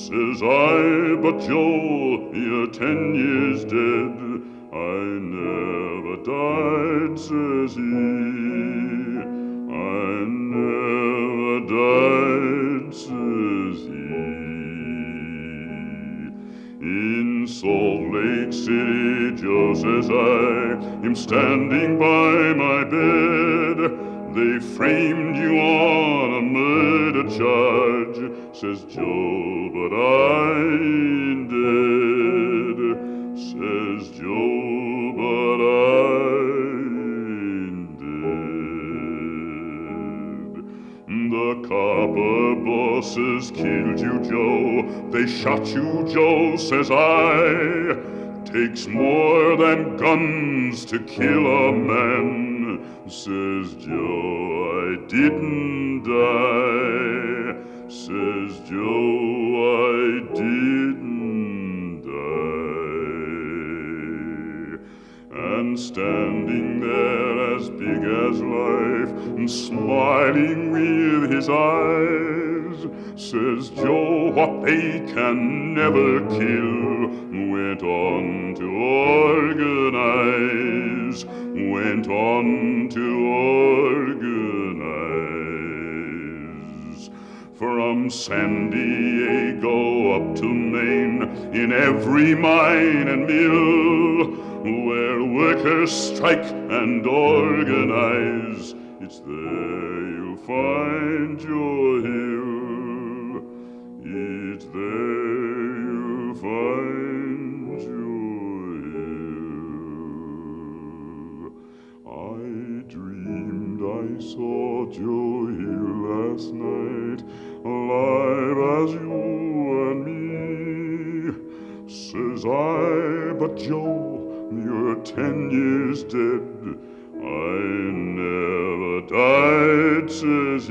Says I, but Joe, you're ten years dead. I never died, says he. I never died, says he. In Salt Lake City, Joe says I am standing by my bed. They framed you on a murder charge, says Joe, but I ain't dead. Says Joe, but I ain't dead. The copper bosses killed you, Joe. They shot you, Joe, says I. Takes more than guns to kill a man, says Joe. I didn't die, says Joe. I didn't die. And standing there as big as life, and smiling with his eyes, says Joe, what they can never kill went on to organize, went on to organize. From San Diego up to Maine, in every mine and mill, where workers strike and organize, it's there you'll find Joe Hill. It's there you'll find Joe Hill. I dreamed I saw Joe Hill last night, alive as you and me. Says I, but Joe, you're ten years dead. I never died, says